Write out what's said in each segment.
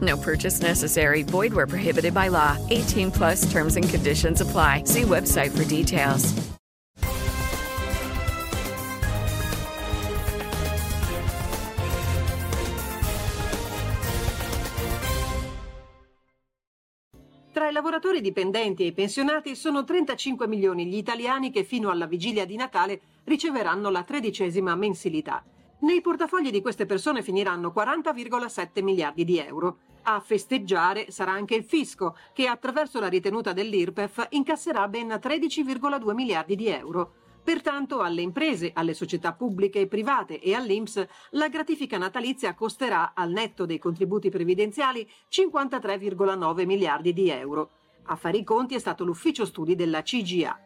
No purchase necessary. Void where prohibited by law. 18 plus terms and conditions apply. See website for details. Tra i lavoratori dipendenti e i pensionati sono 35 milioni gli italiani che fino alla vigilia di Natale riceveranno la tredicesima mensilità. Nei portafogli di queste persone finiranno 40,7 miliardi di euro. A festeggiare sarà anche il fisco, che attraverso la ritenuta dell'IRPEF incasserà ben 13,2 miliardi di euro. Pertanto alle imprese, alle società pubbliche e private e all'Inps la gratifica natalizia costerà, al netto dei contributi previdenziali, 53,9 miliardi di euro. A fare i conti è stato l'ufficio studi della CGA.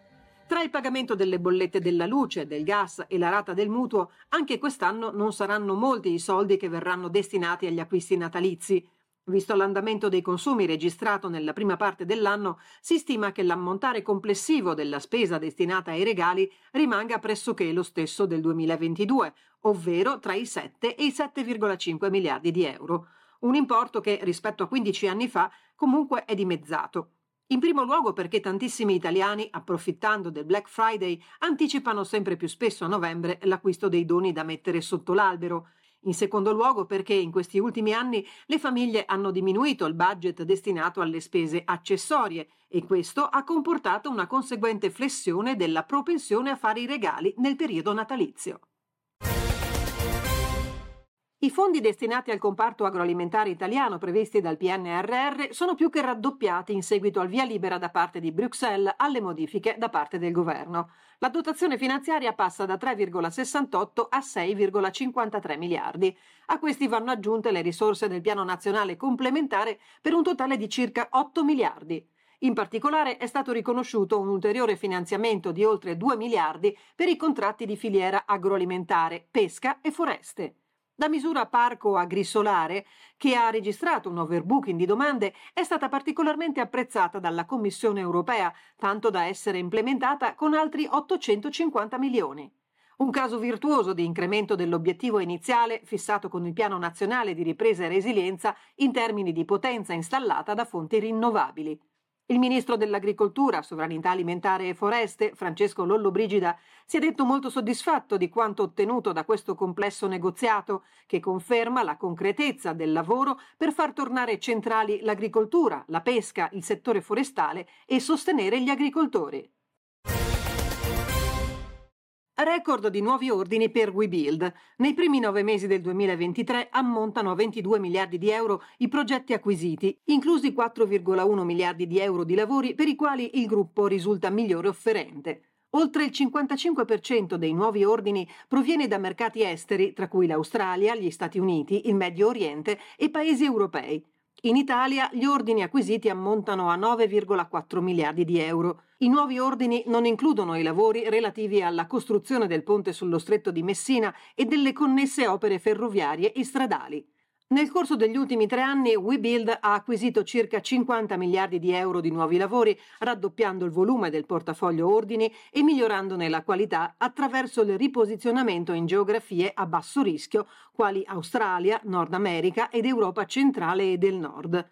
Tra il pagamento delle bollette della luce, del gas e la rata del mutuo, anche quest'anno non saranno molti i soldi che verranno destinati agli acquisti natalizi. Visto l'andamento dei consumi registrato nella prima parte dell'anno, si stima che l'ammontare complessivo della spesa destinata ai regali rimanga pressoché lo stesso del 2022, ovvero tra i 7 e i 7,5 miliardi di euro. Un importo che, rispetto a 15 anni fa, comunque è dimezzato. In primo luogo perché tantissimi italiani, approfittando del Black Friday, anticipano sempre più spesso a novembre l'acquisto dei doni da mettere sotto l'albero. In secondo luogo perché in questi ultimi anni le famiglie hanno diminuito il budget destinato alle spese accessorie e questo ha comportato una conseguente flessione della propensione a fare i regali nel periodo natalizio. I fondi destinati al comparto agroalimentare italiano previsti dal PNRR sono più che raddoppiati in seguito al via libera da parte di Bruxelles alle modifiche da parte del governo. La dotazione finanziaria passa da 3,68 a 6,53 miliardi. A questi vanno aggiunte le risorse del Piano nazionale complementare per un totale di circa 8 miliardi. In particolare è stato riconosciuto un ulteriore finanziamento di oltre 2 miliardi per i contratti di filiera agroalimentare, pesca e foreste. La misura Parco Agrisolare, che ha registrato un overbooking di domande, è stata particolarmente apprezzata dalla Commissione europea, tanto da essere implementata con altri 850 milioni. Un caso virtuoso di incremento dell'obiettivo iniziale fissato con il Piano nazionale di ripresa e resilienza in termini di potenza installata da fonti rinnovabili. Il ministro dell'Agricoltura, Sovranità Alimentare e Foreste, Francesco Lollobrigida, si è detto molto soddisfatto di quanto ottenuto da questo complesso negoziato, che conferma la concretezza del lavoro per far tornare centrali l'agricoltura, la pesca, il settore forestale e sostenere gli agricoltori. Record di nuovi ordini per WeBuild. Nei primi nove mesi del 2023 ammontano a 22 miliardi di euro i progetti acquisiti, inclusi 4,1 miliardi di euro di lavori per i quali il gruppo risulta migliore offerente. Oltre il 55% dei nuovi ordini proviene da mercati esteri, tra cui l'Australia, gli Stati Uniti, il Medio Oriente e paesi europei. In Italia gli ordini acquisiti ammontano a 9,4 miliardi di euro. I nuovi ordini non includono i lavori relativi alla costruzione del ponte sullo stretto di Messina e delle connesse opere ferroviarie e stradali. Nel corso degli ultimi tre anni WeBuild ha acquisito circa 50 miliardi di euro di nuovi lavori, raddoppiando il volume del portafoglio ordini e migliorandone la qualità attraverso il riposizionamento in geografie a basso rischio, quali Australia, Nord America ed Europa centrale e del Nord.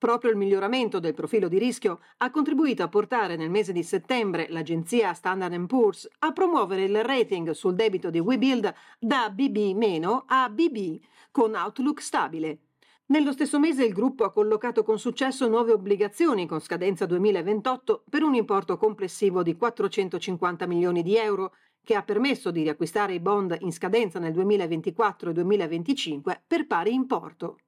Proprio il miglioramento del profilo di rischio ha contribuito a portare nel mese di settembre l'agenzia Standard Poor's a promuovere il rating sul debito di WeBuild da BB- a BB con outlook stabile. Nello stesso mese il gruppo ha collocato con successo nuove obbligazioni con scadenza 2028 per un importo complessivo di 450 milioni di euro che ha permesso di riacquistare i bond in scadenza nel 2024 e 2025 per pari importo.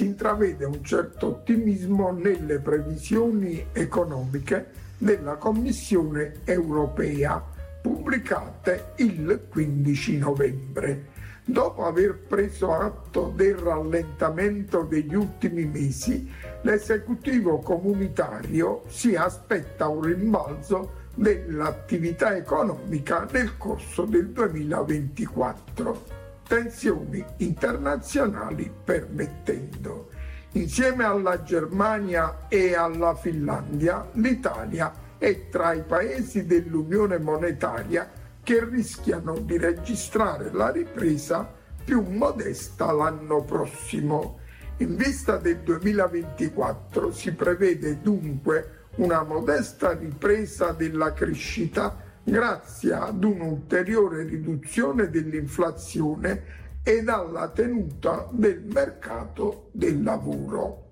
Si intravede un certo ottimismo nelle previsioni economiche della Commissione europea pubblicate il 15 novembre. Dopo aver preso atto del rallentamento degli ultimi mesi, l'esecutivo comunitario si aspetta un rimbalzo dell'attività economica nel corso del 2024, tensioni internazionali permettendo. Insieme alla Germania e alla Finlandia, l'Italia è tra i paesi dell'Unione monetaria che rischiano di registrare la ripresa più modesta l'anno prossimo. In vista del 2024 si prevede dunque una modesta ripresa della crescita grazie ad un'ulteriore riduzione dell'inflazione ed alla tenuta del mercato del lavoro.